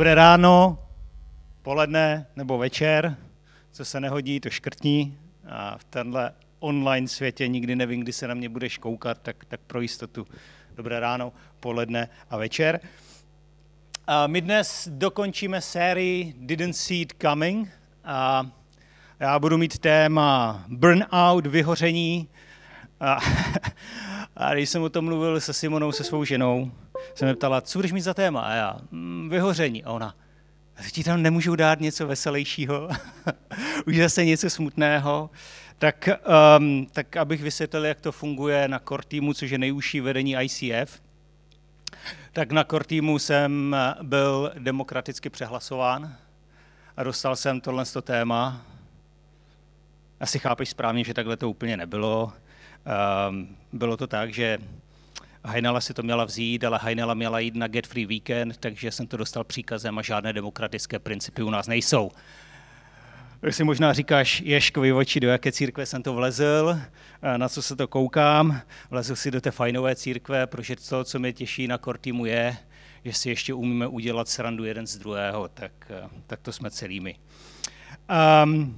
Dobré ráno, poledne nebo večer, co se nehodí, to škrtní. A v tenhle online světě nikdy nevím, kdy se na mě budeš koukat, tak, tak pro jistotu dobré ráno, poledne a večer. A my dnes dokončíme sérii Didn't See It Coming. A já budu mít téma burnout, vyhoření. A, a když jsem o tom mluvil se Simonou, se svou ženou, se mě ptala, co budeš mít za téma? A já, mm, vyhoření. A ona, a ti tam nemůžu dát něco veselějšího, už zase něco smutného. Tak, um, tak abych vysvětlil, jak to funguje na core týmu, což je nejúžší vedení ICF, tak na core týmu jsem byl demokraticky přehlasován a dostal jsem tohle téma. Asi chápeš správně, že takhle to úplně nebylo. Um, bylo to tak, že Heinela si to měla vzít, ale Heinela měla jít na Get Free Weekend, takže jsem to dostal příkazem a žádné demokratické principy u nás nejsou. Tak si možná říkáš, Ješkovi oči, do jaké církve jsem to vlezl, na co se to koukám. Vlezl si do té fajnové církve, protože to, co mě těší na Kortýmu je, že si ještě umíme udělat srandu jeden z druhého, tak, tak to jsme celými. Um,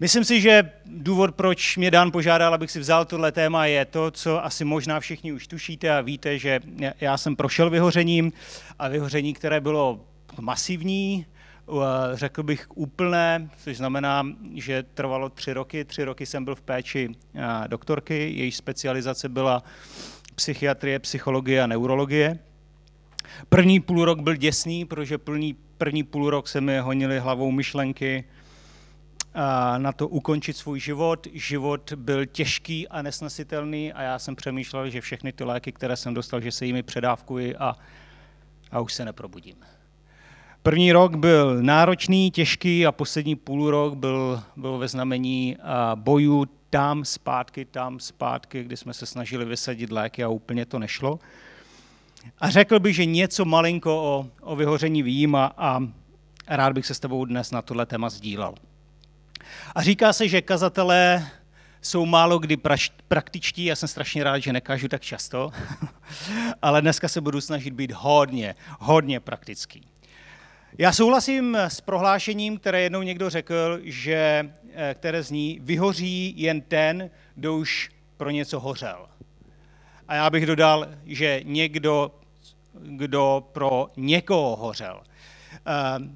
Myslím si, že důvod, proč mě Dan požádal, abych si vzal tohle téma, je to, co asi možná všichni už tušíte a víte, že já jsem prošel vyhořením a vyhoření, které bylo masivní, řekl bych úplné, což znamená, že trvalo tři roky. Tři roky jsem byl v péči doktorky, její specializace byla psychiatrie, psychologie a neurologie. První půl rok byl děsný, protože první, první půl rok se mi honily hlavou myšlenky, na to ukončit svůj život. Život byl těžký a nesnesitelný a já jsem přemýšlel, že všechny ty léky, které jsem dostal, že se jimi předávkuji a, a už se neprobudím. První rok byl náročný, těžký a poslední půl rok byl, byl ve znamení bojů tam zpátky, tam zpátky, kdy jsme se snažili vysadit léky a úplně to nešlo. A řekl bych, že něco malinko o, o vyhoření vím a, a rád bych se s tebou dnes na tohle téma sdílel. A říká se, že kazatelé jsou málo kdy praktičtí, já jsem strašně rád, že nekážu tak často, ale dneska se budu snažit být hodně, hodně praktický. Já souhlasím s prohlášením, které jednou někdo řekl, že, eh, které zní, vyhoří jen ten, kdo už pro něco hořel. A já bych dodal, že někdo, kdo pro někoho hořel. Eh,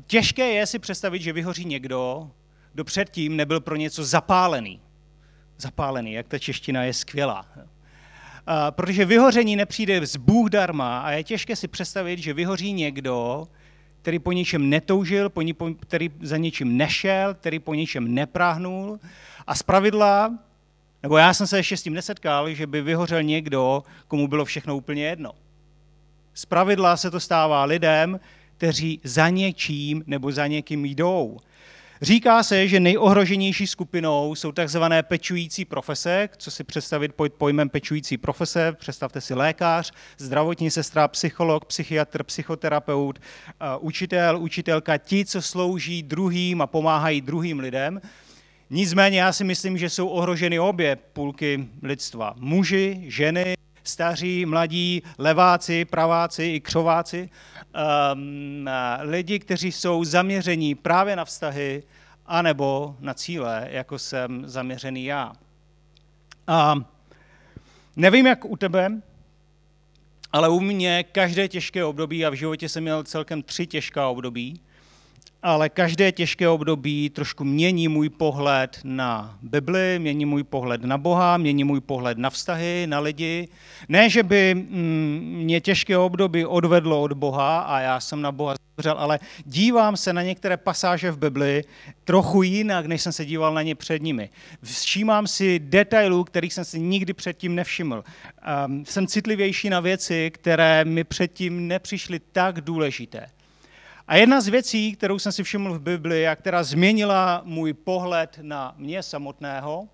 těžké je si představit, že vyhoří někdo, kdo předtím nebyl pro něco zapálený. Zapálený, jak ta čeština je skvělá. Protože vyhoření nepřijde z Bůh darma a je těžké si představit, že vyhoří někdo, který po něčem netoužil, který za něčím nešel, který po něčem nepráhnul. A z pravidla, nebo já jsem se ještě s tím nesetkal, že by vyhořel někdo, komu bylo všechno úplně jedno. Z se to stává lidem, kteří za něčím nebo za někým jdou. Říká se, že nejohroženější skupinou jsou takzvané pečující profese. Co si představit pod pojmem pečující profese? Představte si lékař, zdravotní sestra, psycholog, psychiatr, psychoterapeut, učitel, učitelka, ti, co slouží druhým a pomáhají druhým lidem. Nicméně já si myslím, že jsou ohroženy obě půlky lidstva. Muži, ženy, staří, mladí, leváci, praváci i křováci, um, lidi, kteří jsou zaměření právě na vztahy, anebo na cíle, jako jsem zaměřený já. A nevím, jak u tebe, ale u mě každé těžké období, a v životě jsem měl celkem tři těžká období, ale každé těžké období trošku mění můj pohled na Bibli, mění můj pohled na Boha, mění můj pohled na vztahy, na lidi. Ne, že by mm, mě těžké období odvedlo od Boha a já jsem na Boha zavřel, ale dívám se na některé pasáže v Bibli trochu jinak, než jsem se díval na ně před nimi. Všímám si detailů, kterých jsem si nikdy předtím nevšiml. Um, jsem citlivější na věci, které mi předtím nepřišly tak důležité. A jedna z věcí, kterou jsem si všiml v Bibli a která změnila můj pohled na mě samotného,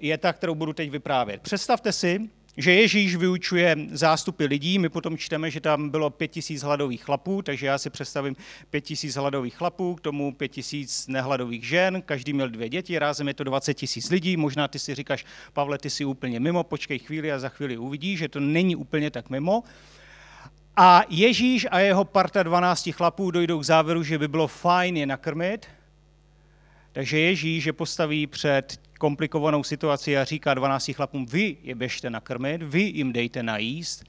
je ta, kterou budu teď vyprávět. Představte si, že Ježíš vyučuje zástupy lidí, my potom čteme, že tam bylo pět tisíc hladových chlapů, takže já si představím pět tisíc hladových chlapů, k tomu pět tisíc nehladových žen, každý měl dvě děti, rázem je to 20 tisíc lidí, možná ty si říkáš, Pavle, ty jsi úplně mimo, počkej chvíli a za chvíli uvidíš, že to není úplně tak mimo. A Ježíš a jeho parta 12 chlapů dojdou k závěru, že by bylo fajn je nakrmit. Takže Ježíš je postaví před komplikovanou situaci a říká 12 chlapům, vy je běžte nakrmit, vy jim dejte najíst.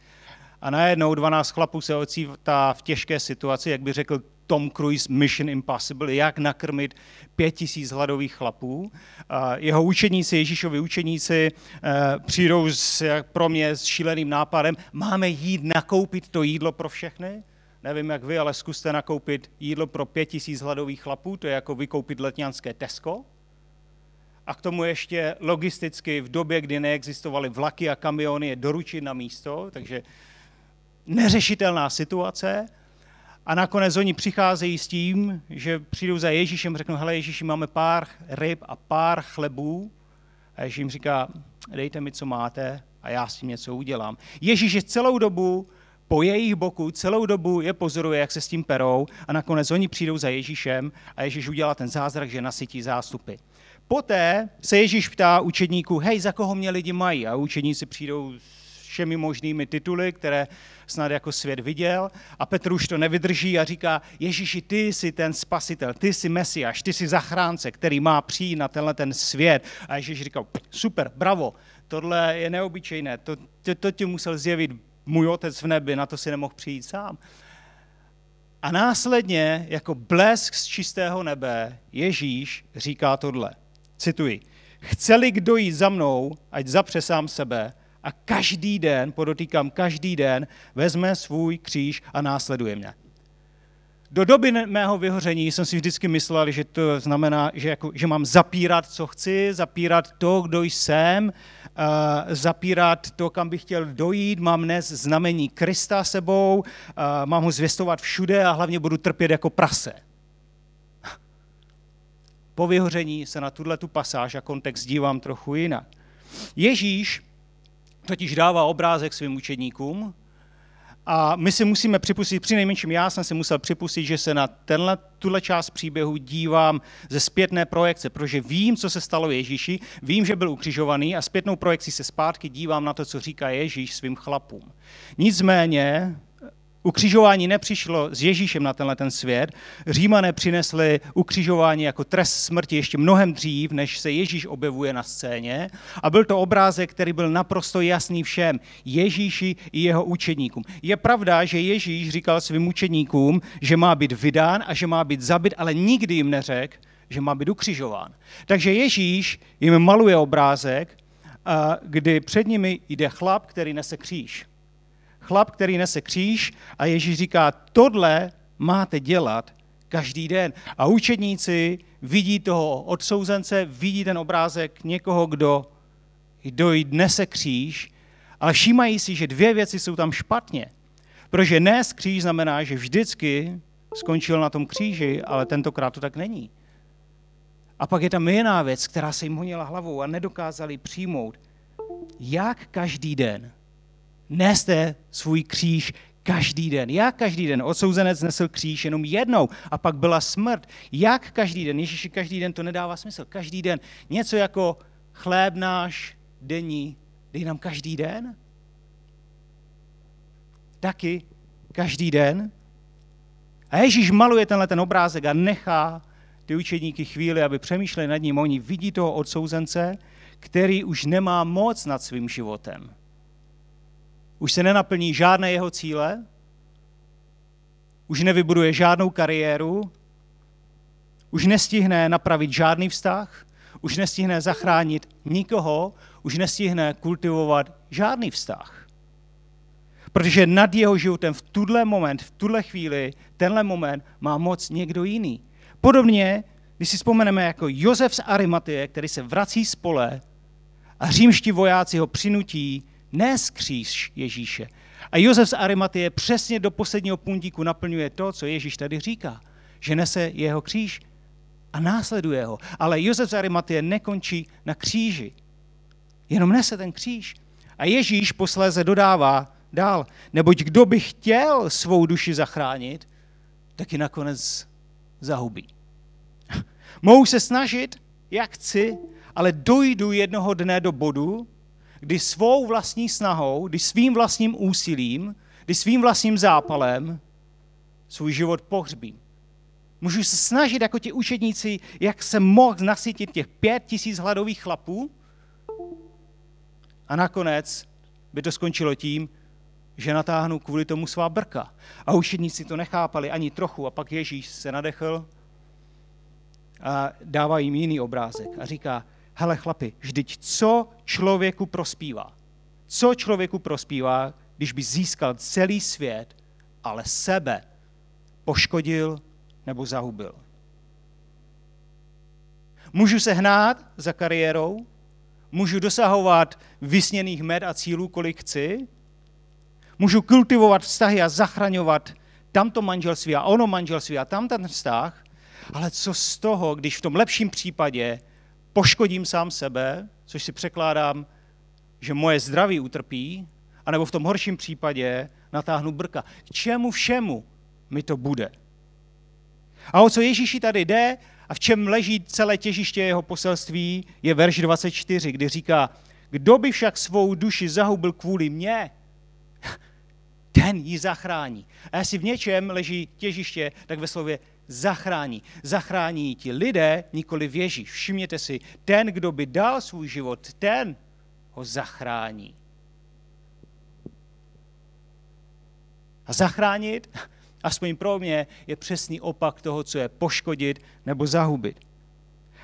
A najednou 12 chlapů se ocítá v těžké situaci, jak by řekl Tom Cruise Mission Impossible, jak nakrmit pět tisíc hladových chlapů. Jeho učeníci, Ježíšovi učeníci, eh, přijdou s, pro mě s šíleným nápadem, máme jít nakoupit to jídlo pro všechny? Nevím, jak vy, ale zkuste nakoupit jídlo pro pět tisíc hladových chlapů, to je jako vykoupit letňanské Tesco. A k tomu ještě logisticky v době, kdy neexistovaly vlaky a kamiony, je doručit na místo, takže neřešitelná situace. A nakonec oni přicházejí s tím, že přijdou za Ježíšem, řeknou, hele Ježíši, máme pár ryb a pár chlebů. A Ježíš jim říká, dejte mi, co máte a já s tím něco udělám. Ježíš je celou dobu po jejich boku, celou dobu je pozoruje, jak se s tím perou a nakonec oni přijdou za Ježíšem a Ježíš udělá ten zázrak, že nasytí zástupy. Poté se Ježíš ptá učedníků, hej, za koho mě lidi mají? A učedníci přijdou všemi možnými tituly, které snad jako svět viděl. A Petr už to nevydrží a říká, Ježíši, ty jsi ten spasitel, ty jsi mesiáš, ty jsi zachránce, který má přijít na tenhle ten svět. A Ježíš říkal, super, bravo, tohle je neobyčejné, to, to, to ti musel zjevit můj otec v nebi, na to si nemohl přijít sám. A následně, jako blesk z čistého nebe, Ježíš říká tohle. Cituji. Chce-li kdo jít za mnou, ať zapře sám sebe a každý den, podotýkám každý den, vezme svůj kříž a následuje mě. Do doby mého vyhoření jsem si vždycky myslel, že to znamená, že, jako, že mám zapírat, co chci, zapírat to, kdo jsem, uh, zapírat to, kam bych chtěl dojít, mám dnes znamení Krista sebou, uh, mám ho zvěstovat všude a hlavně budu trpět jako prase. Po vyhoření se na tuhle tu pasáž a kontext dívám trochu jinak. Ježíš totiž dává obrázek svým učedníkům a my si musíme připustit, při nejmenším já jsem si musel připustit, že se na tenhle, tuhle část příběhu dívám ze zpětné projekce, protože vím, co se stalo Ježíši, vím, že byl ukřižovaný a zpětnou projekcí se zpátky dívám na to, co říká Ježíš svým chlapům. Nicméně Ukřižování nepřišlo s Ježíšem na tenhle ten svět. Římané přinesli ukřižování jako trest smrti ještě mnohem dřív, než se Ježíš objevuje na scéně. A byl to obrázek, který byl naprosto jasný všem, Ježíši i jeho učedníkům. Je pravda, že Ježíš říkal svým učedníkům, že má být vydán a že má být zabit, ale nikdy jim neřekl, že má být ukřižován. Takže Ježíš jim maluje obrázek, kdy před nimi jde chlap, který nese kříž chlap, který nese kříž a Ježíš říká, tohle máte dělat každý den. A učedníci vidí toho odsouzence, vidí ten obrázek někoho, kdo, kdo nese kříž, ale všímají si, že dvě věci jsou tam špatně. Protože nes kříž znamená, že vždycky skončil na tom kříži, ale tentokrát to tak není. A pak je tam jiná věc, která se jim honila hlavou a nedokázali přijmout. Jak každý den neste svůj kříž každý den. Jak každý den? Odsouzenec nesl kříž jenom jednou a pak byla smrt. Jak každý den? Ježíši, každý den to nedává smysl. Každý den. Něco jako chléb náš denní, dej nám každý den? Taky každý den? A Ježíš maluje tenhle ten obrázek a nechá ty učedníky chvíli, aby přemýšleli nad ním. Oni vidí toho odsouzence, který už nemá moc nad svým životem už se nenaplní žádné jeho cíle, už nevybuduje žádnou kariéru, už nestihne napravit žádný vztah, už nestihne zachránit nikoho, už nestihne kultivovat žádný vztah. Protože nad jeho životem v tuhle moment, v tuhle chvíli, tenhle moment má moc někdo jiný. Podobně, když si vzpomeneme jako Josef z Arimatie, který se vrací z pole a římští vojáci ho přinutí Nes kříž Ježíše. A Josef z Arimatie přesně do posledního puntíku naplňuje to, co Ježíš tady říká, že nese jeho kříž a následuje ho. Ale Josef z Arimatie nekončí na kříži, jenom nese ten kříž. A Ježíš posléze dodává dál, neboť kdo by chtěl svou duši zachránit, tak ji nakonec zahubí. Mohu se snažit, jak chci, ale dojdu jednoho dne do bodu, kdy svou vlastní snahou, kdy svým vlastním úsilím, kdy svým vlastním zápalem svůj život pohřbím. Můžu se snažit jako ti učedníci, jak se mohl nasytit těch pět tisíc hladových chlapů a nakonec by to skončilo tím, že natáhnu kvůli tomu svá brka. A učedníci to nechápali ani trochu a pak Ježíš se nadechl a dává jim jiný obrázek a říká, hele chlapi, vždyť co člověku prospívá? Co člověku prospívá, když by získal celý svět, ale sebe poškodil nebo zahubil? Můžu se hnát za kariérou, můžu dosahovat vysněných med a cílů, kolik chci, můžu kultivovat vztahy a zachraňovat tamto manželství a ono manželství a tam ten vztah, ale co z toho, když v tom lepším případě poškodím sám sebe, což si překládám, že moje zdraví utrpí, anebo v tom horším případě natáhnu brka. K čemu všemu mi to bude? A o co Ježíši tady jde a v čem leží celé těžiště jeho poselství, je verš 24, kdy říká, kdo by však svou duši zahubil kvůli mně, ten ji zachrání. A jestli v něčem leží těžiště, tak ve slově zachrání. Zachrání ti lidé, nikoli věží. Všimněte si, ten, kdo by dal svůj život, ten ho zachrání. A zachránit, aspoň pro mě, je přesný opak toho, co je poškodit nebo zahubit.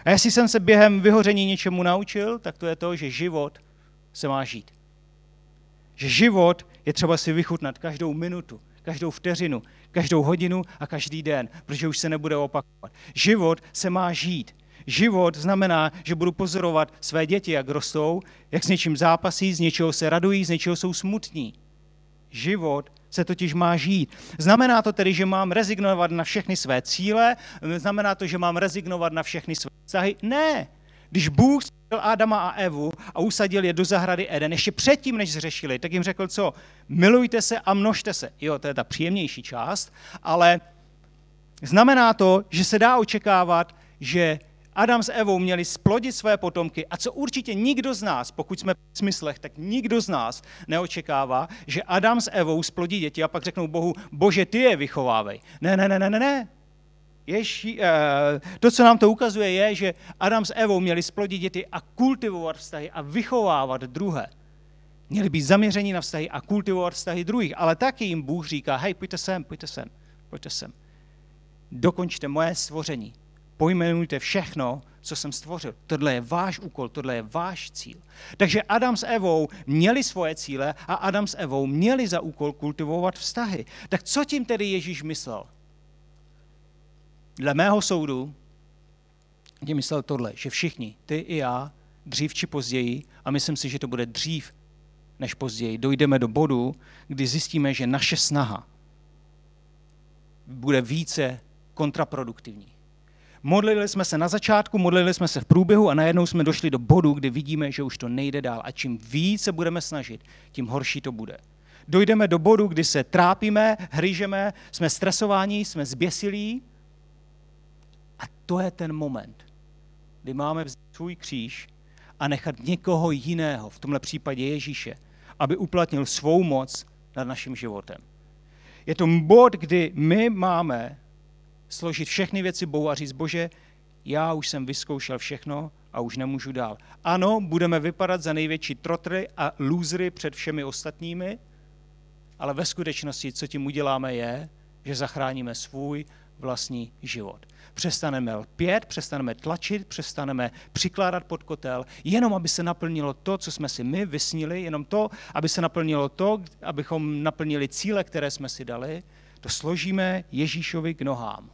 A jestli jsem se během vyhoření něčemu naučil, tak to je to, že život se má žít. Že život je třeba si vychutnat každou minutu, každou vteřinu, každou hodinu a každý den, protože už se nebude opakovat. Život se má žít. Život znamená, že budu pozorovat své děti, jak rostou, jak s něčím zápasí, z něčeho se radují, z něčeho jsou smutní. Život se totiž má žít. Znamená to tedy, že mám rezignovat na všechny své cíle? Znamená to, že mám rezignovat na všechny své vztahy? Ne. Když Bůh Adama a Evu a usadil je do zahrady Eden, ještě předtím, než zřešili, tak jim řekl co? Milujte se a množte se. Jo, to je ta příjemnější část, ale znamená to, že se dá očekávat, že Adam s Evou měli splodit své potomky a co určitě nikdo z nás, pokud jsme v smyslech, tak nikdo z nás neočekává, že Adam s Evou splodí děti a pak řeknou Bohu, bože, ty je vychovávej. Ne, ne, ne, ne, ne, ne. Ježí, eh, to, co nám to ukazuje, je, že Adam s Evou měli splodit děti a kultivovat vztahy a vychovávat druhé. Měli být zaměření na vztahy a kultivovat vztahy druhých, ale taky jim Bůh říká, hej, pojďte sem, pojďte sem, pojďte sem. Dokončte moje stvoření. Pojmenujte všechno, co jsem stvořil. Tohle je váš úkol, tohle je váš cíl. Takže Adam s Evou měli svoje cíle a Adam s Evou měli za úkol kultivovat vztahy. Tak co tím tedy Ježíš myslel? Dle mého soudu tím myslel tohle, že všichni, ty i já, dřív či později, a myslím si, že to bude dřív než později, dojdeme do bodu, kdy zjistíme, že naše snaha bude více kontraproduktivní. Modlili jsme se na začátku, modlili jsme se v průběhu a najednou jsme došli do bodu, kdy vidíme, že už to nejde dál. A čím více budeme snažit, tím horší to bude. Dojdeme do bodu, kdy se trápíme, hryžeme, jsme stresováni, jsme zběsilí. A to je ten moment, kdy máme vzít svůj kříž a nechat někoho jiného, v tomhle případě Ježíše, aby uplatnil svou moc nad naším životem. Je to bod, kdy my máme složit všechny věci Bohu a říct, bože, já už jsem vyzkoušel všechno a už nemůžu dál. Ano, budeme vypadat za největší trotry a lůzry před všemi ostatními, ale ve skutečnosti, co tím uděláme, je, že zachráníme svůj vlastní život. Přestaneme lpět, přestaneme tlačit, přestaneme přikládat pod kotel, jenom aby se naplnilo to, co jsme si my vysnili, jenom to, aby se naplnilo to, abychom naplnili cíle, které jsme si dali, to složíme Ježíšovi k nohám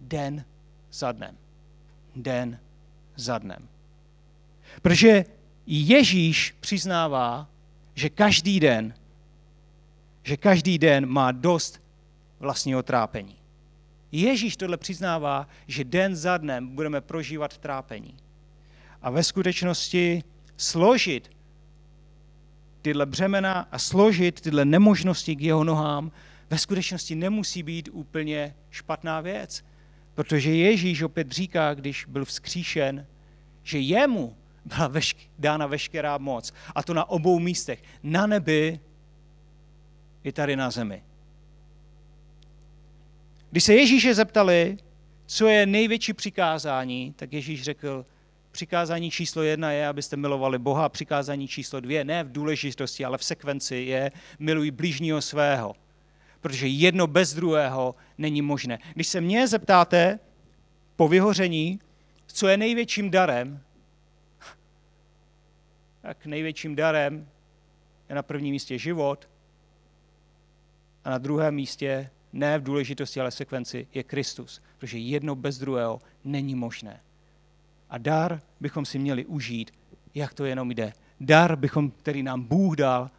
den za dnem. Den za dnem. Protože Ježíš přiznává, že každý den, že každý den má dost vlastního trápení. Ježíš tohle přiznává, že den za dnem budeme prožívat trápení. A ve skutečnosti složit tyhle břemena a složit tyhle nemožnosti k jeho nohám ve skutečnosti nemusí být úplně špatná věc. Protože Ježíš opět říká, když byl vzkříšen, že jemu byla vešk- dána veškerá moc. A to na obou místech. Na nebi i tady na zemi. Když se Ježíše zeptali, co je největší přikázání, tak Ježíš řekl, přikázání číslo jedna je, abyste milovali Boha, přikázání číslo dvě, ne v důležitosti, ale v sekvenci je miluj blížního svého. Protože jedno bez druhého není možné. Když se mě zeptáte po vyhoření, co je největším darem, tak největším darem je na prvním místě život a na druhém místě, ne v důležitosti, ale sekvenci, je Kristus. Protože jedno bez druhého není možné. A dar bychom si měli užít, jak to jenom jde. Dar, bychom, který nám Bůh dal,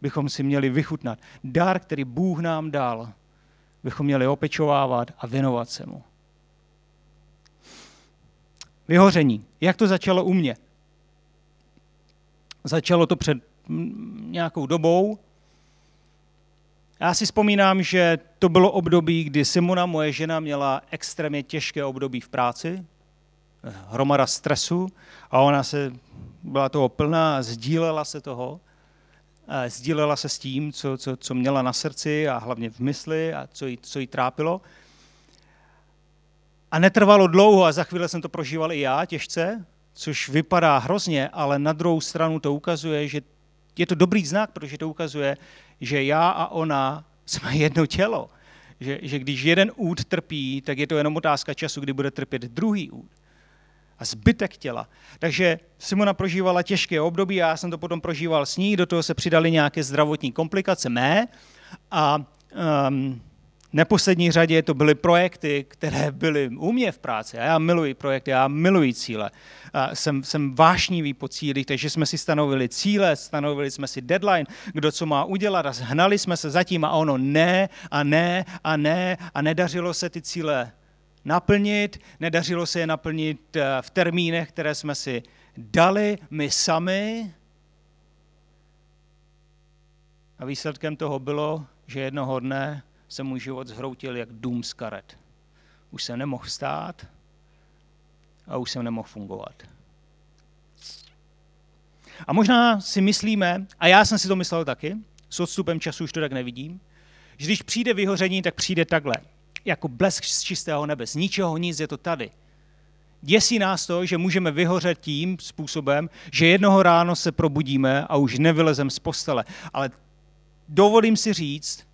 bychom si měli vychutnat. Dar, který Bůh nám dal, bychom měli opečovávat a věnovat se mu. Vyhoření. Jak to začalo u mě? Začalo to před nějakou dobou. Já si vzpomínám, že to bylo období, kdy Simona, moje žena, měla extrémně těžké období v práci, hromada stresu a ona se byla toho plná sdílela se toho. Sdílela se s tím, co, co, co měla na srdci a hlavně v mysli a co jí, co jí trápilo. A netrvalo dlouho a za chvíli jsem to prožíval i já těžce, což vypadá hrozně, ale na druhou stranu to ukazuje, že je to dobrý znak, protože to ukazuje, že já a ona jsme jedno tělo. Že, že když jeden úd trpí, tak je to jenom otázka času, kdy bude trpět druhý úd. A zbytek těla. Takže Simona prožívala těžké období, já jsem to potom prožíval s ní, do toho se přidaly nějaké zdravotní komplikace mé a um, neposlední řadě to byly projekty, které byly u mě v práci. A já miluji projekty, já miluji cíle. A jsem, jsem vášnivý po cílích, takže jsme si stanovili cíle, stanovili jsme si deadline, kdo co má udělat a hnali jsme se zatím a ono ne a ne a ne a nedařilo se ty cíle naplnit, nedařilo se je naplnit eh, v termínech, které jsme si dali my sami. A výsledkem toho bylo, že jednoho dne se můj život zhroutil jak dům z karet. Už jsem nemohl stát a už jsem nemohl fungovat. A možná si myslíme, a já jsem si to myslel taky, s odstupem času už to tak nevidím, že když přijde vyhoření, tak přijde takhle, jako blesk z čistého nebe. Z ničeho nic je to tady. Děsí nás to, že můžeme vyhořet tím způsobem, že jednoho ráno se probudíme a už nevylezem z postele. Ale dovolím si říct,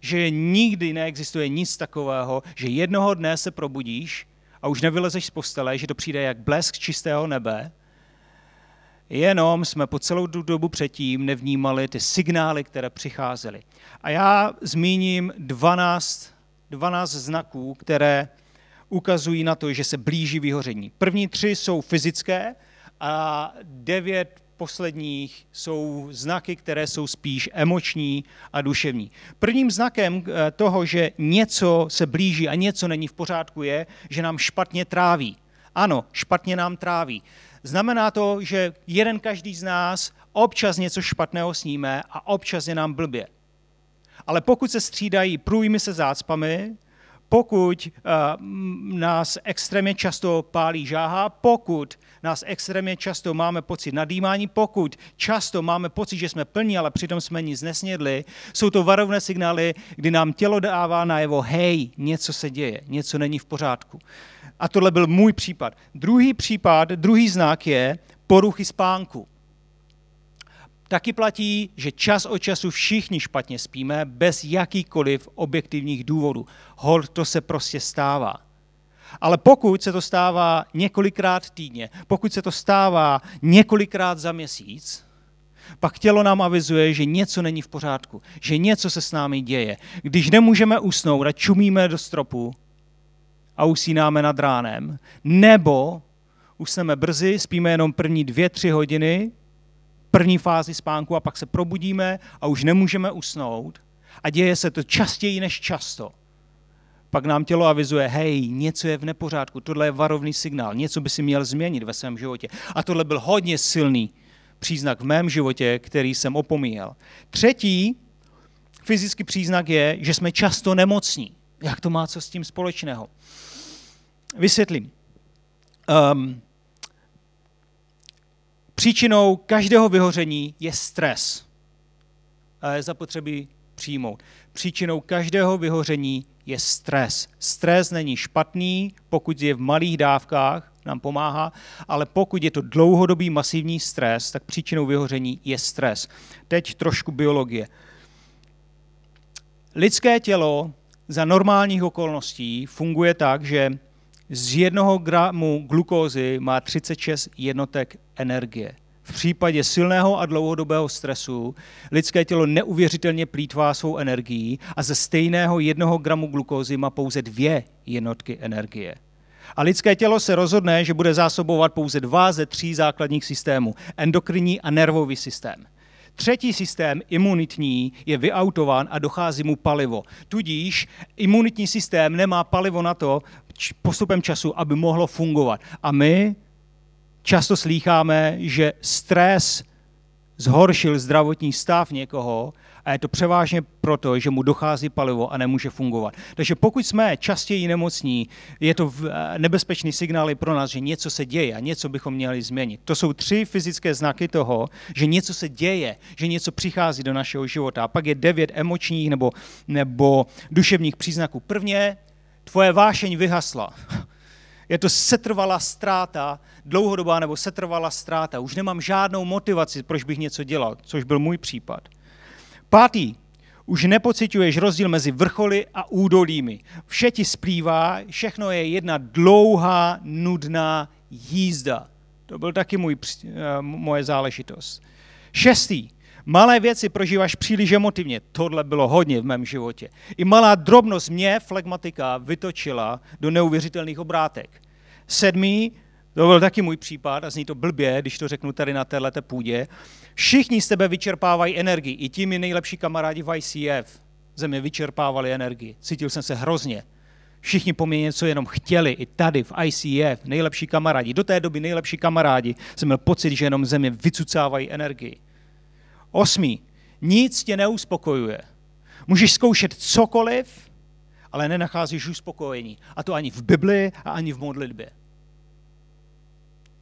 že nikdy neexistuje nic takového, že jednoho dne se probudíš a už nevylezeš z postele, že to přijde jak blesk čistého nebe, jenom jsme po celou tu dobu předtím nevnímali ty signály, které přicházely. A já zmíním 12, 12 znaků, které ukazují na to, že se blíží vyhoření. První tři jsou fyzické a devět posledních jsou znaky, které jsou spíš emoční a duševní. Prvním znakem eh, toho, že něco se blíží a něco není v pořádku, je, že nám špatně tráví. Ano, špatně nám tráví. Znamená to, že jeden každý z nás občas něco špatného sníme a občas je nám blbě. Ale pokud se střídají průjmy se zácpami, pokud uh, nás extrémně často pálí žáha, pokud nás extrémně často máme pocit nadýmání, pokud často máme pocit, že jsme plní, ale přitom jsme nic nesnědli, jsou to varovné signály, kdy nám tělo dává najevo, hej, něco se děje, něco není v pořádku. A tohle byl můj případ. Druhý případ, druhý znak je poruchy spánku. Taky platí, že čas od času všichni špatně spíme bez jakýkoliv objektivních důvodů. Hold, to se prostě stává. Ale pokud se to stává několikrát týdně, pokud se to stává několikrát za měsíc, pak tělo nám avizuje, že něco není v pořádku, že něco se s námi děje. Když nemůžeme usnout a čumíme do stropu a usínáme nad ránem, nebo usneme brzy, spíme jenom první dvě, tři hodiny, první fázi spánku a pak se probudíme a už nemůžeme usnout a děje se to častěji než často, pak nám tělo avizuje, hej, něco je v nepořádku, tohle je varovný signál, něco by si měl změnit ve svém životě. A tohle byl hodně silný příznak v mém životě, který jsem opomíjel. Třetí fyzický příznak je, že jsme často nemocní. Jak to má co s tím společného? Vysvětlím. Um, příčinou každého vyhoření je stres. A je zapotřebí přijmout. Příčinou každého vyhoření je stres. Stres není špatný, pokud je v malých dávkách, nám pomáhá, ale pokud je to dlouhodobý masivní stres, tak příčinou vyhoření je stres. Teď trošku biologie. Lidské tělo za normálních okolností funguje tak, že z jednoho gramu glukózy má 36 jednotek energie. V případě silného a dlouhodobého stresu lidské tělo neuvěřitelně plítvá svou energií a ze stejného jednoho gramu glukózy má pouze dvě jednotky energie. A lidské tělo se rozhodne, že bude zásobovat pouze dva ze tří základních systémů, endokrinní a nervový systém. Třetí systém, imunitní, je vyautován a dochází mu palivo. Tudíž imunitní systém nemá palivo na to postupem času, aby mohlo fungovat. A my často slýcháme, že stres zhoršil zdravotní stav někoho a je to převážně proto, že mu dochází palivo a nemůže fungovat. Takže pokud jsme častěji nemocní, je to eh, nebezpečný signál pro nás, že něco se děje a něco bychom měli změnit. To jsou tři fyzické znaky toho, že něco se děje, že něco přichází do našeho života. A pak je devět emočních nebo, nebo duševních příznaků. Prvně, tvoje vášeň vyhasla. Je to setrvalá ztráta, dlouhodobá nebo setrvalá ztráta. Už nemám žádnou motivaci, proč bych něco dělal, což byl můj případ. Pátý, už nepocituješ rozdíl mezi vrcholy a údolími. Vše ti splývá, všechno je jedna dlouhá, nudná jízda. To byl taky můj, eh, moje záležitost. Šestý, malé věci prožíváš příliš emotivně. Tohle bylo hodně v mém životě. I malá drobnost mě, flegmatika, vytočila do neuvěřitelných obrátek. Sedmý, to byl taky můj případ a zní to blbě, když to řeknu tady na této půdě. Všichni z tebe vyčerpávají energii, i ti mi nejlepší kamarádi v ICF ze mě vyčerpávali energii. Cítil jsem se hrozně. Všichni po mně něco jenom chtěli, i tady v ICF, nejlepší kamarádi. Do té doby nejlepší kamarádi jsem měl pocit, že jenom ze mě vycucávají energii. Osmý. Nic tě neuspokojuje. Můžeš zkoušet cokoliv, ale nenacházíš uspokojení. A to ani v Bibli a ani v modlitbě.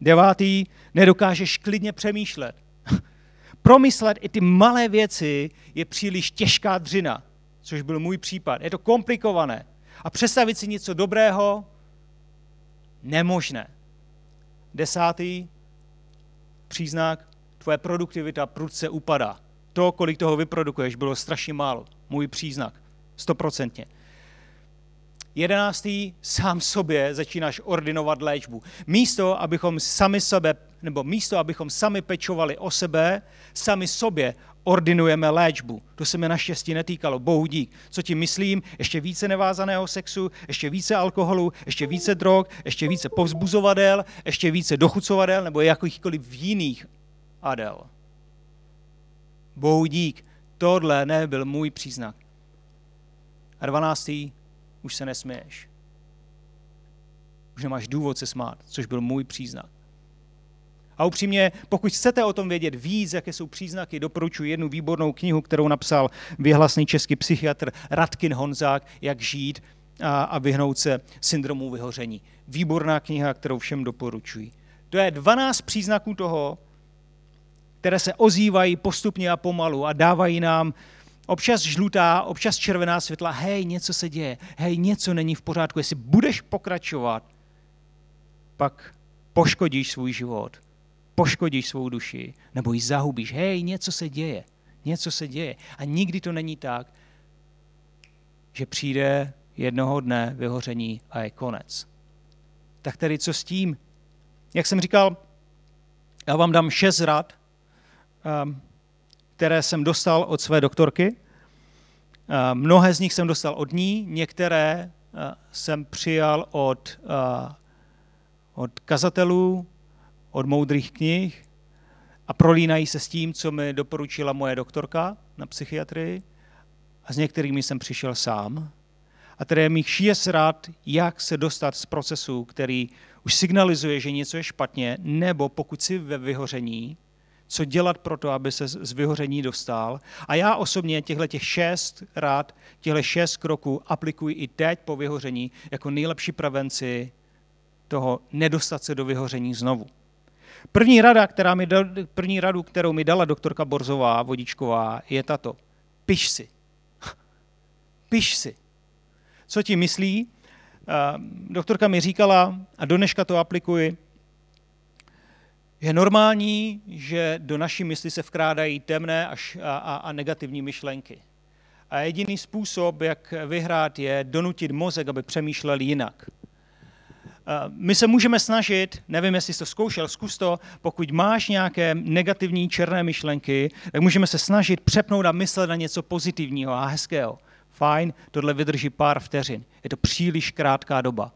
Devátý, nedokážeš klidně přemýšlet. Promyslet i ty malé věci je příliš těžká dřina, což byl můj případ. Je to komplikované. A představit si něco dobrého, nemožné. Desátý příznak, tvoje produktivita prudce upadá. To, kolik toho vyprodukuješ, bylo strašně málo. Můj příznak. Stoprocentně. Jedenáctý, sám sobě začínáš ordinovat léčbu. Místo, abychom sami sebe, nebo místo, abychom sami pečovali o sebe, sami sobě ordinujeme léčbu. To se mi naštěstí netýkalo, bohu dík. Co ti myslím? Ještě více nevázaného sexu, ještě více alkoholu, ještě více drog, ještě více povzbuzovadel, ještě více dochucovadel nebo jakýchkoliv jiných adel. Bohu dík, tohle nebyl můj příznak. A dvanáctý, už se nesměješ. Už nemáš důvod se smát, což byl můj příznak. A upřímně, pokud chcete o tom vědět víc, jaké jsou příznaky, doporučuji jednu výbornou knihu, kterou napsal vyhlasný český psychiatr Radkin Honzák, Jak žít a, vyhnout se syndromu vyhoření. Výborná kniha, kterou všem doporučuji. To je 12 příznaků toho, které se ozývají postupně a pomalu a dávají nám občas žlutá, občas červená světla, hej, něco se děje, hej, něco není v pořádku, jestli budeš pokračovat, pak poškodíš svůj život, poškodíš svou duši, nebo ji zahubíš, hej, něco se děje, něco se děje. A nikdy to není tak, že přijde jednoho dne vyhoření a je konec. Tak tedy co s tím? Jak jsem říkal, já vám dám šest rad, které jsem dostal od své doktorky. Eh, mnohé z nich jsem dostal od ní, některé eh, jsem přijal od, eh, od kazatelů, od moudrých knih a prolínají se s tím, co mi doporučila moje doktorka na psychiatrii a s některými jsem přišel sám. A tedy je mých šest rád, jak se dostat z procesu, který už signalizuje, že něco je špatně, nebo pokud si ve vyhoření, co dělat pro to, aby se z vyhoření dostal. A já osobně těchto těch šest rád, těchto šest kroků aplikuji i teď po vyhoření jako nejlepší prevenci toho nedostat se do vyhoření znovu. První, rada, která mi dal, první radu, kterou mi dala doktorka Borzová, vodičková, je tato. Piš si. Piš si. Co ti myslí? Doktorka mi říkala, a do dneška to aplikuji, je normální, že do naší mysli se vkrádají temné až a, a, a negativní myšlenky. A jediný způsob, jak vyhrát, je donutit mozek, aby přemýšlel jinak. My se můžeme snažit, nevím, jestli jsi to zkoušel, zkus to, pokud máš nějaké negativní černé myšlenky, tak můžeme se snažit přepnout a myslet na něco pozitivního a hezkého. Fajn, tohle vydrží pár vteřin. Je to příliš krátká doba.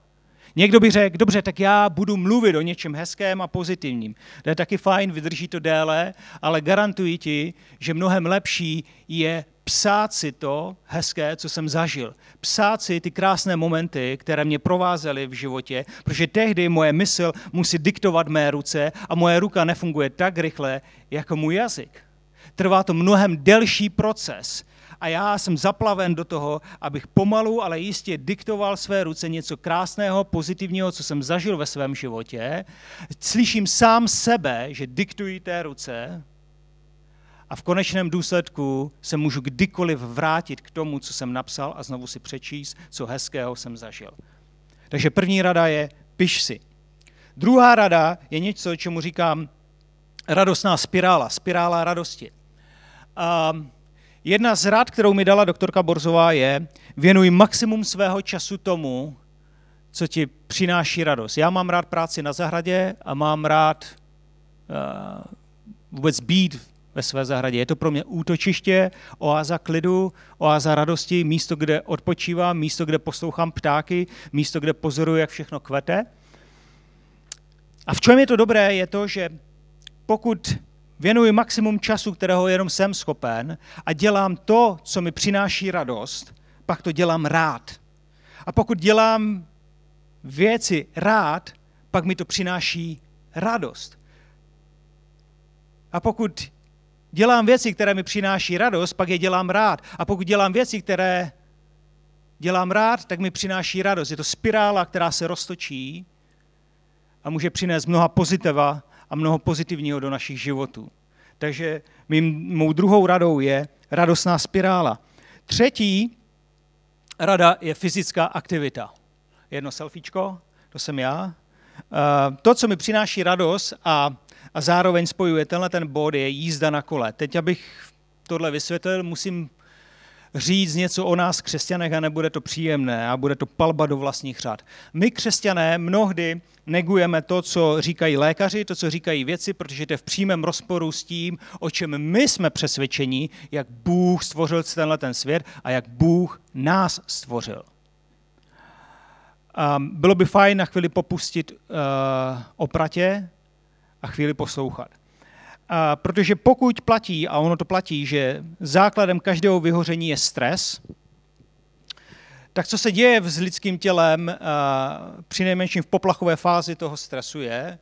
Někdo by řekl, dobře, tak já budu mluvit o něčem hezkém a pozitivním. To je taky fajn, vydrží to déle, ale garantuji ti, že mnohem lepší je psát si to hezké, co jsem zažil. Psát si ty krásné momenty, které mě provázely v životě, protože tehdy moje mysl musí diktovat mé ruce a moje ruka nefunguje tak rychle, jako můj jazyk. Trvá to mnohem delší proces, a já jsem zaplaven do toho, abych pomalu, ale jistě diktoval své ruce něco krásného, pozitivního, co jsem zažil ve svém životě. Slyším sám sebe, že diktuji té ruce a v konečném důsledku se můžu kdykoliv vrátit k tomu, co jsem napsal a znovu si přečíst, co hezkého jsem zažil. Takže první rada je, piš si. Druhá rada je něco, čemu říkám radostná spirála, spirála radosti. Um, Jedna z rád, kterou mi dala doktorka Borzová, je věnuj maximum svého času tomu, co ti přináší radost. Já mám rád práci na zahradě a mám rád uh, vůbec být ve své zahradě. Je to pro mě útočiště, oáza klidu, oáza radosti, místo, kde odpočívám, místo, kde poslouchám ptáky, místo, kde pozoruji, jak všechno kvete. A v čem je to dobré, je to, že pokud věnuji maximum času, kterého jenom jsem schopen a dělám to, co mi přináší radost, pak to dělám rád. A pokud dělám věci rád, pak mi to přináší radost. A pokud dělám věci, které mi přináší radost, pak je dělám rád. A pokud dělám věci, které dělám rád, tak mi přináší radost. Je to spirála, která se roztočí a může přinést mnoha pozitiva a mnoho pozitivního do našich životů. Takže mým, mou druhou radou je radostná spirála. Třetí rada je fyzická aktivita. Jedno selfiečko, to jsem já. To, co mi přináší radost a, a zároveň spojuje tenhle ten bod, je jízda na kole. Teď, abych tohle vysvětlil, musím říct něco o nás křesťanech a nebude to příjemné a bude to palba do vlastních řad. My křesťané mnohdy negujeme to, co říkají lékaři, to, co říkají věci, protože to je v přímém rozporu s tím, o čem my jsme přesvědčení, jak Bůh stvořil tenhle ten svět a jak Bůh nás stvořil. Bylo by fajn na chvíli popustit uh, opratě a chvíli poslouchat. A protože pokud platí, a ono to platí, že základem každého vyhoření je stres, tak co se děje s lidským tělem při nejmenším v poplachové fázi toho stresu je,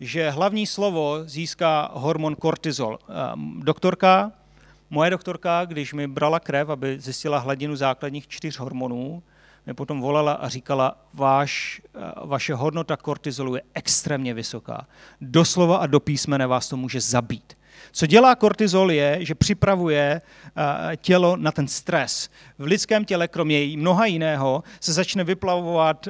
že hlavní slovo získá hormon kortizol. Doktorka, moje doktorka, když mi brala krev, aby zjistila hladinu základních čtyř hormonů, potom volala a říkala, Váš, vaše hodnota kortizolu je extrémně vysoká. Doslova a do písmene vás to může zabít. Co dělá kortizol je, že připravuje tělo na ten stres. V lidském těle, kromě mnoha jiného, se začne vyplavovat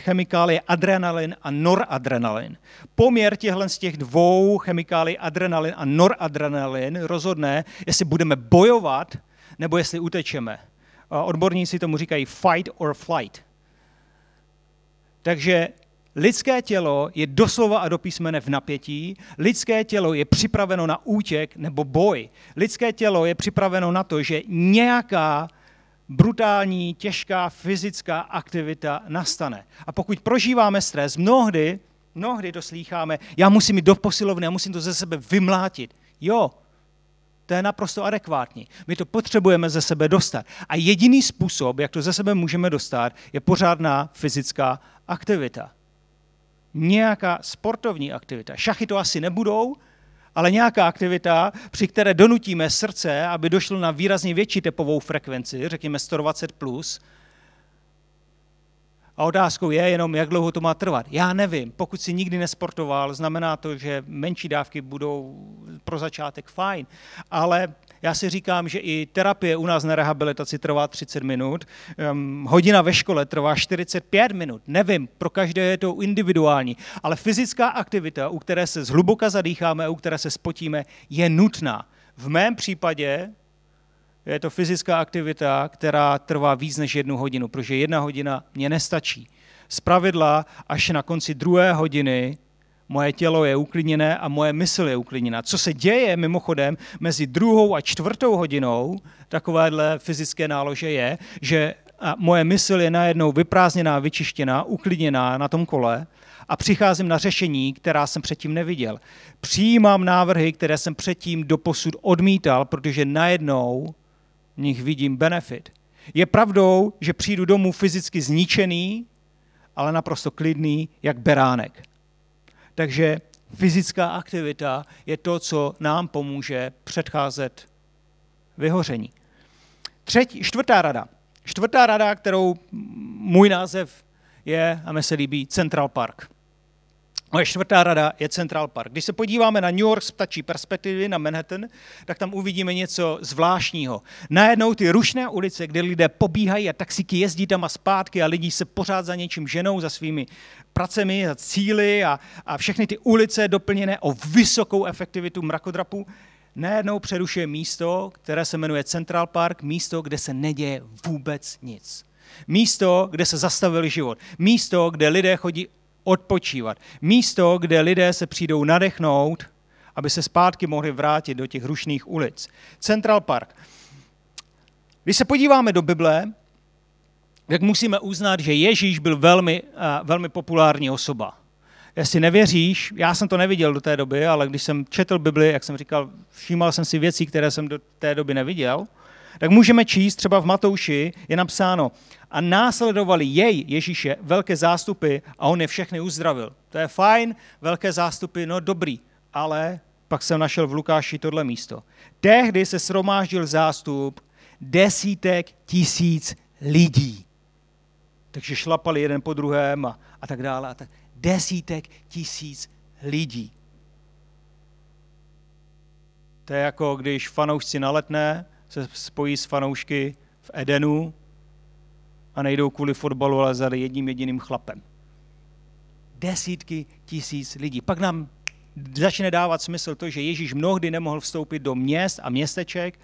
chemikálie adrenalin a noradrenalin. Poměr těchto z těch dvou chemikálií adrenalin a noradrenalin rozhodne, jestli budeme bojovat nebo jestli utečeme. Odborníci tomu říkají fight or flight. Takže lidské tělo je doslova a do písmene v napětí, lidské tělo je připraveno na útěk nebo boj. Lidské tělo je připraveno na to, že nějaká brutální, těžká fyzická aktivita nastane. A pokud prožíváme stres, mnohdy, mnohdy to slýcháme, já musím jít do posilovny, já musím to ze sebe vymlátit. Jo, to je naprosto adekvátní. My to potřebujeme ze sebe dostat. A jediný způsob, jak to ze sebe můžeme dostat, je pořádná fyzická aktivita. Nějaká sportovní aktivita. Šachy to asi nebudou, ale nějaká aktivita, při které donutíme srdce, aby došlo na výrazně větší tepovou frekvenci, řekněme 120+, plus, a otázkou je jenom, jak dlouho to má trvat. Já nevím. Pokud si nikdy nesportoval, znamená to, že menší dávky budou pro začátek fajn. Ale já si říkám, že i terapie u nás na rehabilitaci trvá 30 minut, um, hodina ve škole trvá 45 minut. Nevím, pro každé je to individuální, ale fyzická aktivita, u které se zhluboka zadýcháme, u které se spotíme, je nutná. V mém případě je to fyzická aktivita, která trvá víc než jednu hodinu, protože jedna hodina mě nestačí. Z pravidla až na konci druhé hodiny moje tělo je uklidněné a moje mysl je uklidněná. Co se děje mimochodem mezi druhou a čtvrtou hodinou takovéhle fyzické nálože je, že moje mysl je najednou vyprázdněná, vyčištěná, uklidněná na tom kole a přicházím na řešení, která jsem předtím neviděl. Přijímám návrhy, které jsem předtím doposud odmítal, protože najednou v nich vidím benefit. Je pravdou, že přijdu domů fyzicky zničený, ale naprosto klidný, jak beránek. Takže fyzická aktivita je to, co nám pomůže předcházet vyhoření. Třetí, čtvrtá rada. Čtvrtá rada, kterou můj název je, a mi se líbí, Central Park. Moje čtvrtá rada je Central Park. Když se podíváme na New York z ptačí perspektivy, na Manhattan, tak tam uvidíme něco zvláštního. Najednou ty rušné ulice, kde lidé pobíhají a taxíky jezdí tam a zpátky a lidi se pořád za něčím ženou, za svými pracemi, za cíly a, a všechny ty ulice doplněné o vysokou efektivitu mrakodrapu, najednou přerušuje místo, které se jmenuje Central Park, místo, kde se neděje vůbec nic. Místo, kde se zastavil život. Místo, kde lidé chodí odpočívat. Místo, kde lidé se přijdou nadechnout, aby se zpátky mohli vrátit do těch rušných ulic. Central Park. Když se podíváme do Bible, tak musíme uznat, že Ježíš byl velmi, velmi populární osoba. Jestli nevěříš, já jsem to neviděl do té doby, ale když jsem četl Bibli, jak jsem říkal, všímal jsem si věcí, které jsem do té doby neviděl, tak můžeme číst třeba v Matouši, je napsáno, a následovali jej, Ježíše, velké zástupy a on je všechny uzdravil. To je fajn, velké zástupy, no dobrý, ale pak jsem našel v Lukáši tohle místo. Tehdy se sromáždil zástup desítek tisíc lidí. Takže šlapali jeden po druhém a, a tak dále. A tak. Desítek tisíc lidí. To je jako když fanoušci na letné se spojí s fanoušky v Edenu a nejdou kvůli fotbalu, ale za jedním jediným chlapem. Desítky tisíc lidí. Pak nám začne dávat smysl to, že Ježíš mnohdy nemohl vstoupit do měst a městeček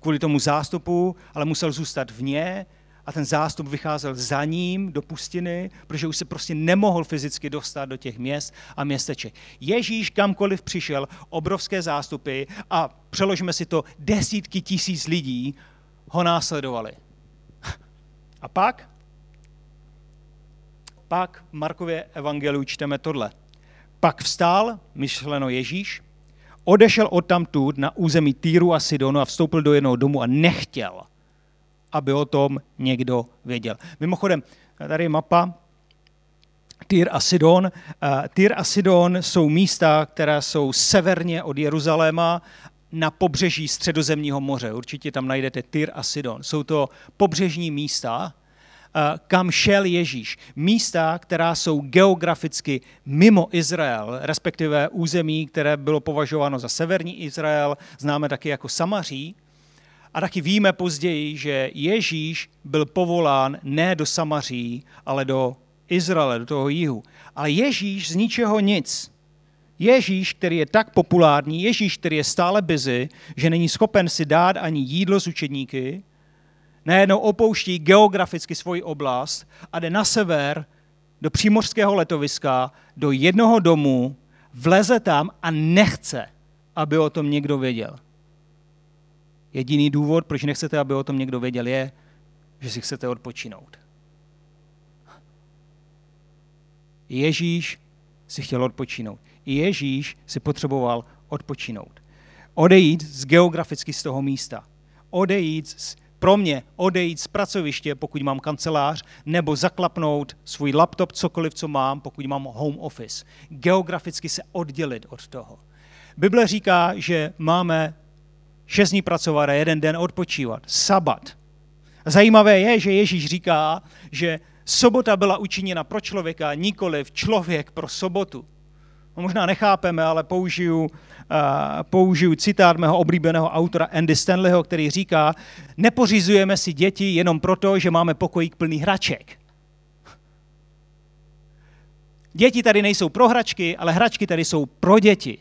kvůli tomu zástupu, ale musel zůstat vně a ten zástup vycházel za ním do pustiny, protože už se prostě nemohl fyzicky dostat do těch měst a městeček. Ježíš kamkoliv přišel, obrovské zástupy a přeložíme si to, desítky tisíc lidí ho následovali. A pak? Pak v Markově evangeliu čteme tohle. Pak vstál, myšleno Ježíš, odešel odtamtud na území Týru a Sidonu a vstoupil do jednoho domu a nechtěl, aby o tom někdo věděl. Mimochodem, tady je mapa Týr a Sidon. Týr a Sidon jsou místa, která jsou severně od Jeruzaléma na pobřeží středozemního moře. Určitě tam najdete Tyr a Sidon. Jsou to pobřežní místa, kam šel Ježíš. Místa, která jsou geograficky mimo Izrael, respektive území, které bylo považováno za severní Izrael, známe taky jako Samaří. A taky víme později, že Ježíš byl povolán ne do Samaří, ale do Izraele, do toho jihu. Ale Ježíš z ničeho nic Ježíš, který je tak populární, Ježíš, který je stále busy, že není schopen si dát ani jídlo z učedníky, najednou opouští geograficky svoji oblast a jde na sever do přímořského letoviska, do jednoho domu, vleze tam a nechce, aby o tom někdo věděl. Jediný důvod, proč nechcete, aby o tom někdo věděl, je, že si chcete odpočinout. Ježíš si chtěl odpočinout. Ježíš si potřeboval odpočinout. Odejít z geograficky z toho místa. Odejít z, pro mě odejít z pracoviště, pokud mám kancelář, nebo zaklapnout svůj laptop, cokoliv, co mám, pokud mám home office. Geograficky se oddělit od toho. Bible říká, že máme šest dní pracovat a jeden den odpočívat. Sabat. Zajímavé je, že Ježíš říká, že Sobota byla učiněna pro člověka, nikoliv člověk pro sobotu. No, možná nechápeme, ale použiju, uh, použiju citát mého oblíbeného autora Andy Stanleyho, který říká, nepořizujeme si děti jenom proto, že máme pokojík plný hraček. Děti tady nejsou pro hračky, ale hračky tady jsou pro děti.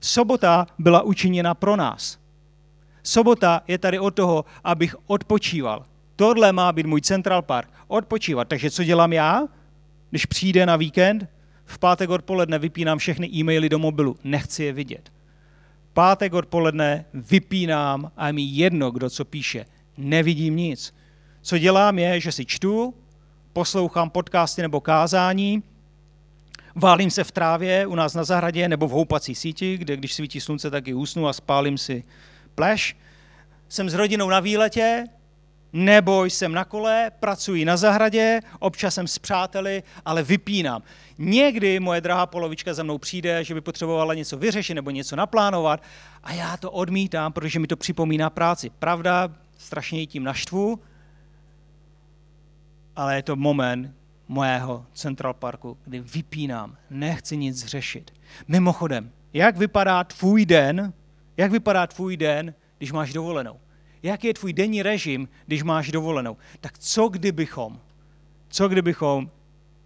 Sobota byla učiněna pro nás. Sobota je tady od toho, abych odpočíval. Tohle má být můj Central Park. Odpočívat. Takže co dělám já, když přijde na víkend? V pátek odpoledne vypínám všechny e-maily do mobilu. Nechci je vidět. Pátek odpoledne vypínám a mi jedno, kdo co píše. Nevidím nic. Co dělám je, že si čtu, poslouchám podcasty nebo kázání, válím se v trávě u nás na zahradě nebo v houpací síti, kde když svítí slunce, tak i usnu a spálím si pleš. Jsem s rodinou na výletě, nebo jsem na kole, pracuji na zahradě, občas jsem s přáteli, ale vypínám. Někdy moje drahá polovička za mnou přijde, že by potřebovala něco vyřešit nebo něco naplánovat a já to odmítám, protože mi to připomíná práci. Pravda, strašně tím naštvu, ale je to moment mojého Central Parku, kdy vypínám, nechci nic řešit. Mimochodem, jak vypadá tvůj den, jak vypadá tvůj den, když máš dovolenou? jaký je tvůj denní režim, když máš dovolenou. Tak co kdybychom, co kdybychom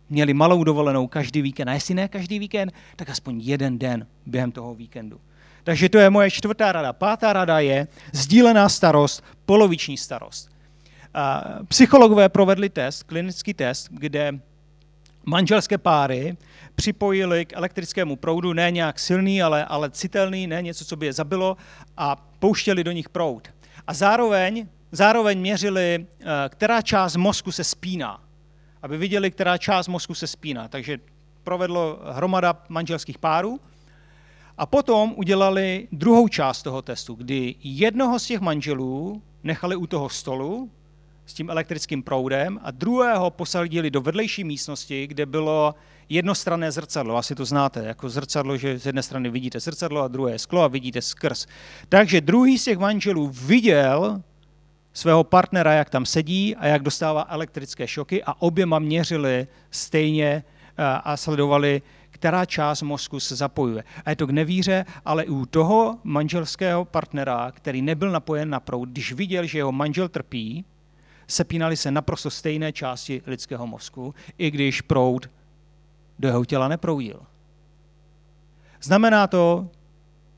měli malou dovolenou každý víkend, a jestli ne každý víkend, tak aspoň jeden den během toho víkendu. Takže to je moje čtvrtá rada. Pátá rada je sdílená starost, poloviční starost. Psychologové provedli test, klinický test, kde manželské páry připojili k elektrickému proudu, ne nějak silný, ale, ale citelný, ne něco, co by je zabilo, a pouštěli do nich proud a zároveň, zároveň měřili, eh, která část mozku se spíná, aby viděli, která část mozku se spíná. Takže provedlo hromada manželských párů a potom udělali druhou část toho testu, kdy jednoho z těch manželů nechali u toho stolu s tím elektrickým proudem a druhého posadili do vedlejší místnosti, kde bylo jednostranné zrcadlo. Asi to znáte, jako zrcadlo, že z jedné strany vidíte zrcadlo a druhé sklo a vidíte skrz. Takže druhý z těch manželů viděl svého partnera, jak tam sedí a jak dostává elektrické šoky a oběma měřili stejně eh, a sledovali, která část mozku se zapojuje. A je to k nevíře, ale i u toho manželského partnera, který nebyl napojen na proud, když viděl, že jeho manžel trpí, sepínaly se naprosto stejné části lidského mozku, i když proud do jeho těla neproudil. Znamená to,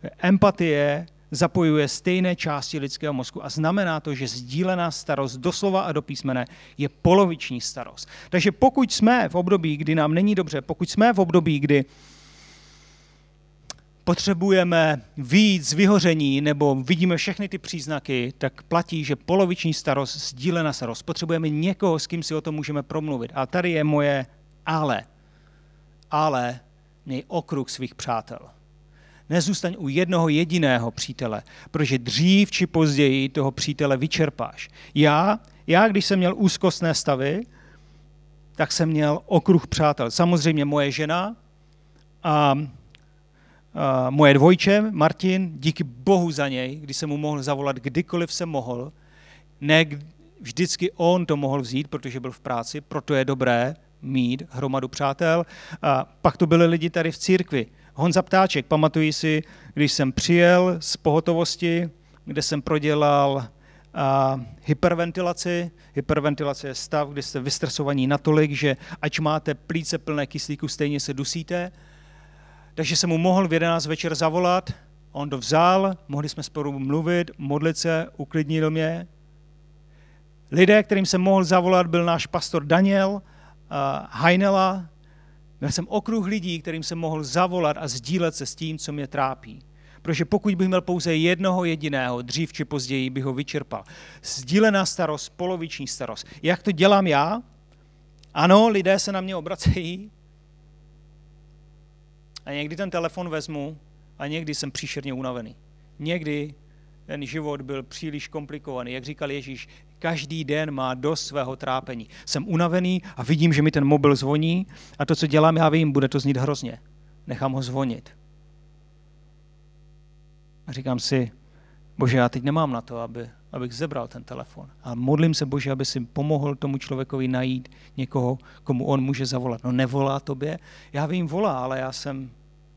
že empatie zapojuje stejné části lidského mozku a znamená to, že sdílená starost doslova a do písmene je poloviční starost. Takže pokud jsme v období, kdy nám není dobře, pokud jsme v období, kdy potřebujeme víc vyhoření nebo vidíme všechny ty příznaky, tak platí, že poloviční starost, sdílená starost. Potřebujeme někoho, s kým si o tom můžeme promluvit. A tady je moje ale. Ale měj okruh svých přátel. Nezůstaň u jednoho jediného přítele, protože dřív či později toho přítele vyčerpáš. Já, já když jsem měl úzkostné stavy, tak jsem měl okruh přátel. Samozřejmě moje žena a moje dvojče, Martin, díky bohu za něj, když jsem mu mohl zavolat kdykoliv jsem mohl, ne vždycky on to mohl vzít, protože byl v práci, proto je dobré mít hromadu přátel. A pak to byli lidi tady v církvi. Honza Ptáček, pamatuji si, když jsem přijel z pohotovosti, kde jsem prodělal a hyperventilaci. Hyperventilace je stav, kdy jste vystresovaní natolik, že ať máte plíce plné kyslíku, stejně se dusíte takže jsem mu mohl v 11 večer zavolat, on to vzal, mohli jsme spolu mluvit, modlit se, uklidnil mě. Lidé, kterým jsem mohl zavolat, byl náš pastor Daniel uh, Heinela. Měl jsem okruh lidí, kterým jsem mohl zavolat a sdílet se s tím, co mě trápí. Protože pokud bych měl pouze jednoho jediného, dřív či později bych ho vyčerpal. Sdílená starost, poloviční starost. Jak to dělám já? Ano, lidé se na mě obracejí, a někdy ten telefon vezmu a někdy jsem příšerně unavený. Někdy ten život byl příliš komplikovaný. Jak říkal Ježíš, každý den má dost svého trápení. Jsem unavený a vidím, že mi ten mobil zvoní a to, co dělám, já vím, bude to znít hrozně. Nechám ho zvonit. A říkám si, bože, já teď nemám na to, aby, abych zebral ten telefon. A modlím se, Bože, aby si pomohl tomu člověkovi najít někoho, komu on může zavolat. No nevolá tobě, já vím, volá, ale já jsem,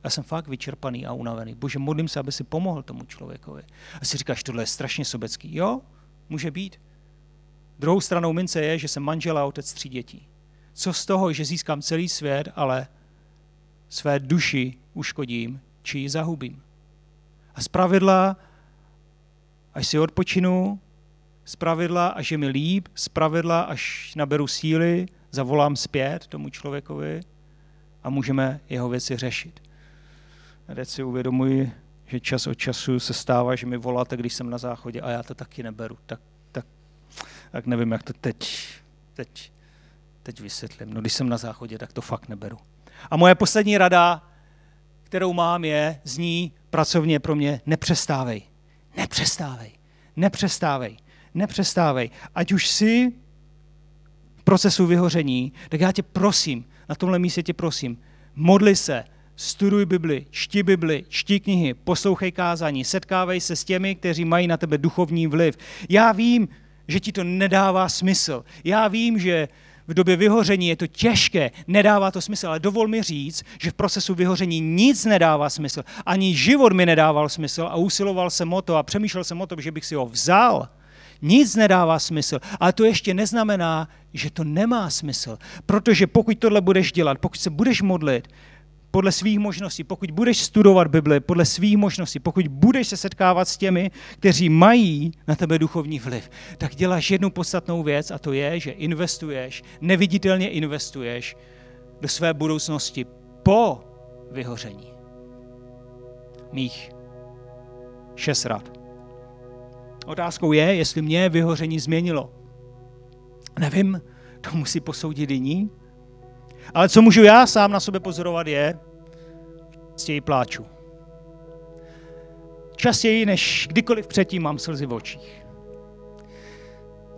já jsem fakt vyčerpaný a unavený. Bože, modlím se, aby si pomohl tomu člověkovi. A si říkáš, tohle je strašně sobecký. Jo, může být. Druhou stranou mince je, že jsem manžel a otec tří dětí. Co z toho, že získám celý svět, ale své duši uškodím, či ji zahubím. A z pravidla, až si odpočinu, z pravidla, až je mi líp, z pravidla, až naberu síly, zavolám zpět tomu člověkovi a můžeme jeho věci řešit. A teď si uvědomuji, že čas od času se stává, že mi voláte, když jsem na záchodě a já to taky neberu. Tak, tak, tak nevím, jak to teď, teď, teď vysvětlím. No když jsem na záchodě, tak to fakt neberu. A moje poslední rada, kterou mám, je, zní pracovně pro mě, nepřestávej. Nepřestávej. Nepřestávej. Nepřestávej. Ať už jsi v procesu vyhoření, tak já tě prosím, na tomhle místě tě prosím, modli se, studuj Bibli, čti Bibli, čti knihy, poslouchej kázání, setkávej se s těmi, kteří mají na tebe duchovní vliv. Já vím, že ti to nedává smysl. Já vím, že v době vyhoření je to těžké, nedává to smysl, ale dovol mi říct, že v procesu vyhoření nic nedává smysl. Ani život mi nedával smysl a usiloval jsem o to a přemýšlel jsem o tom, že bych si ho vzal. Nic nedává smysl, ale to ještě neznamená, že to nemá smysl. Protože pokud tohle budeš dělat, pokud se budeš modlit, podle svých možností, pokud budeš studovat Bibli podle svých možností, pokud budeš se setkávat s těmi, kteří mají na tebe duchovní vliv, tak děláš jednu podstatnou věc a to je, že investuješ, neviditelně investuješ do své budoucnosti po vyhoření. Mých šest rad. Otázkou je, jestli mě vyhoření změnilo. Nevím, to musí posoudit jiní, ale co můžu já sám na sobě pozorovat je, častěji pláču. Častěji než kdykoliv předtím mám slzy v očích.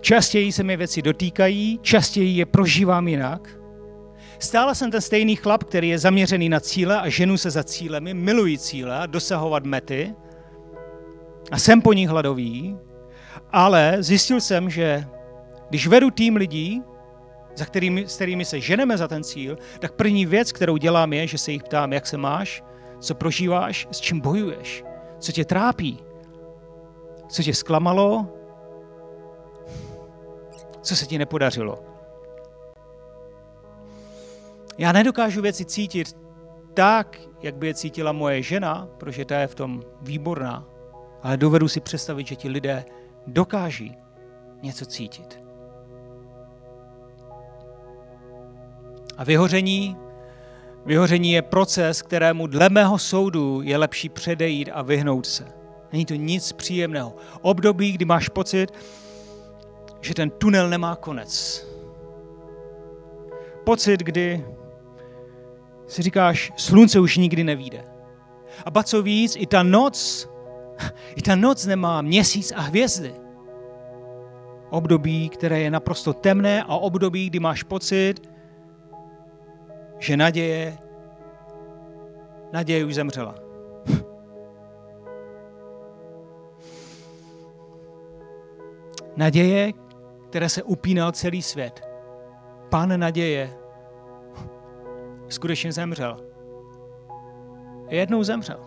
Častěji se mi věci dotýkají, častěji je prožívám jinak. Stále jsem ten stejný chlap, který je zaměřený na cíle a ženu se za cílemi, miluji cíle a dosahovat mety a jsem po nich hladový, ale zjistil jsem, že když vedu tým lidí, za kterými, s kterými se ženeme za ten cíl, tak první věc, kterou dělám, je, že se jich ptám, jak se máš, co prožíváš, s čím bojuješ, co tě trápí, co tě zklamalo, co se ti nepodařilo. Já nedokážu věci cítit tak, jak by je cítila moje žena, protože ta je v tom výborná, ale dovedu si představit, že ti lidé dokáží něco cítit. A vyhoření, vyhoření je proces, kterému dle mého soudu je lepší předejít a vyhnout se. Není to nic příjemného. Období, kdy máš pocit, že ten tunel nemá konec. Pocit, kdy si říkáš, slunce už nikdy nevíde. A ba co víc, i ta noc, i ta noc nemá měsíc a hvězdy. Období, které je naprosto temné a období, kdy máš pocit, že naděje, naděje už zemřela. naděje, které se upínal celý svět. Pán naděje skutečně zemřel. Jednou zemřel.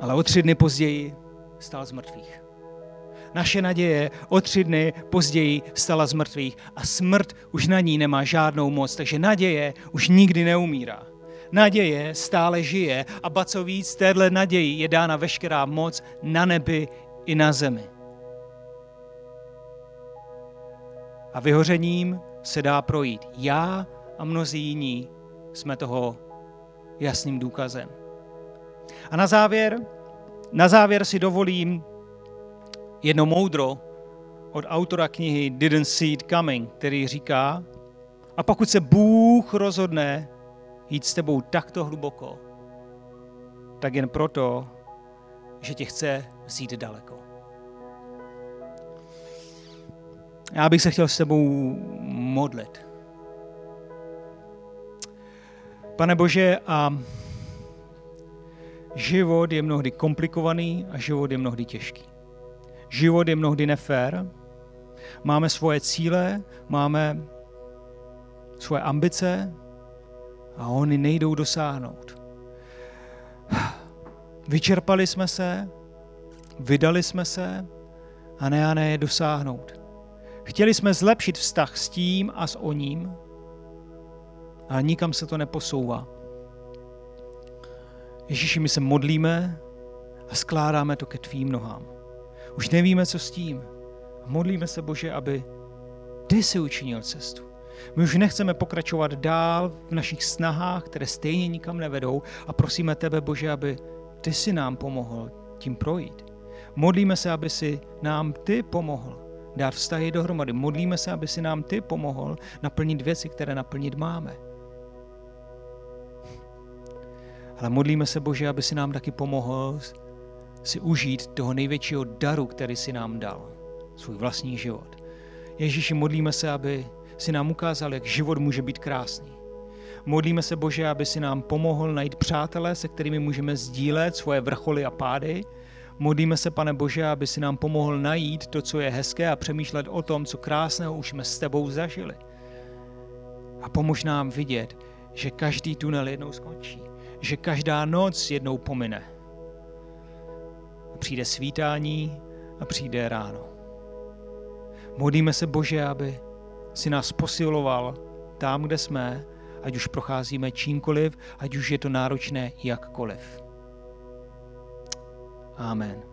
Ale o tři dny později stál z mrtvých. Naše naděje o tři dny později stala z mrtvých a smrt už na ní nemá žádnou moc, takže naděje už nikdy neumírá. Naděje stále žije a ba co víc, téhle naději je dána veškerá moc na nebi i na zemi. A vyhořením se dá projít. Já a mnozí jiní jsme toho jasným důkazem. A na závěr, na závěr si dovolím jedno moudro od autora knihy Didn't See It Coming, který říká, a pokud se Bůh rozhodne jít s tebou takto hluboko, tak jen proto, že tě chce vzít daleko. Já bych se chtěl s tebou modlit. Pane Bože, a život je mnohdy komplikovaný a život je mnohdy těžký. Život je mnohdy nefér, máme svoje cíle, máme svoje ambice a oni nejdou dosáhnout. Vyčerpali jsme se, vydali jsme se a ne a ne je dosáhnout. Chtěli jsme zlepšit vztah s tím a s oním, ale nikam se to neposouvá. Ježíši, my se modlíme a skládáme to ke tvým nohám. Už nevíme, co s tím. Modlíme se, Bože, aby ty si učinil cestu. My už nechceme pokračovat dál v našich snahách, které stejně nikam nevedou a prosíme tebe, Bože, aby ty si nám pomohl tím projít. Modlíme se, aby si nám ty pomohl dát vztahy dohromady. Modlíme se, aby si nám ty pomohl naplnit věci, které naplnit máme. Ale modlíme se, Bože, aby si nám taky pomohl si užít toho největšího daru, který si nám dal. Svůj vlastní život. Ježíši, modlíme se, aby si nám ukázal, jak život může být krásný. Modlíme se, Bože, aby si nám pomohl najít přátelé, se kterými můžeme sdílet svoje vrcholy a pády. Modlíme se, pane Bože, aby si nám pomohl najít to, co je hezké a přemýšlet o tom, co krásného už jsme s tebou zažili. A pomož nám vidět, že každý tunel jednou skončí, že každá noc jednou pomine. Přijde svítání a přijde ráno. Modlíme se, Bože, aby si nás posiloval tam, kde jsme, ať už procházíme čímkoliv, ať už je to náročné jakkoliv. Amen.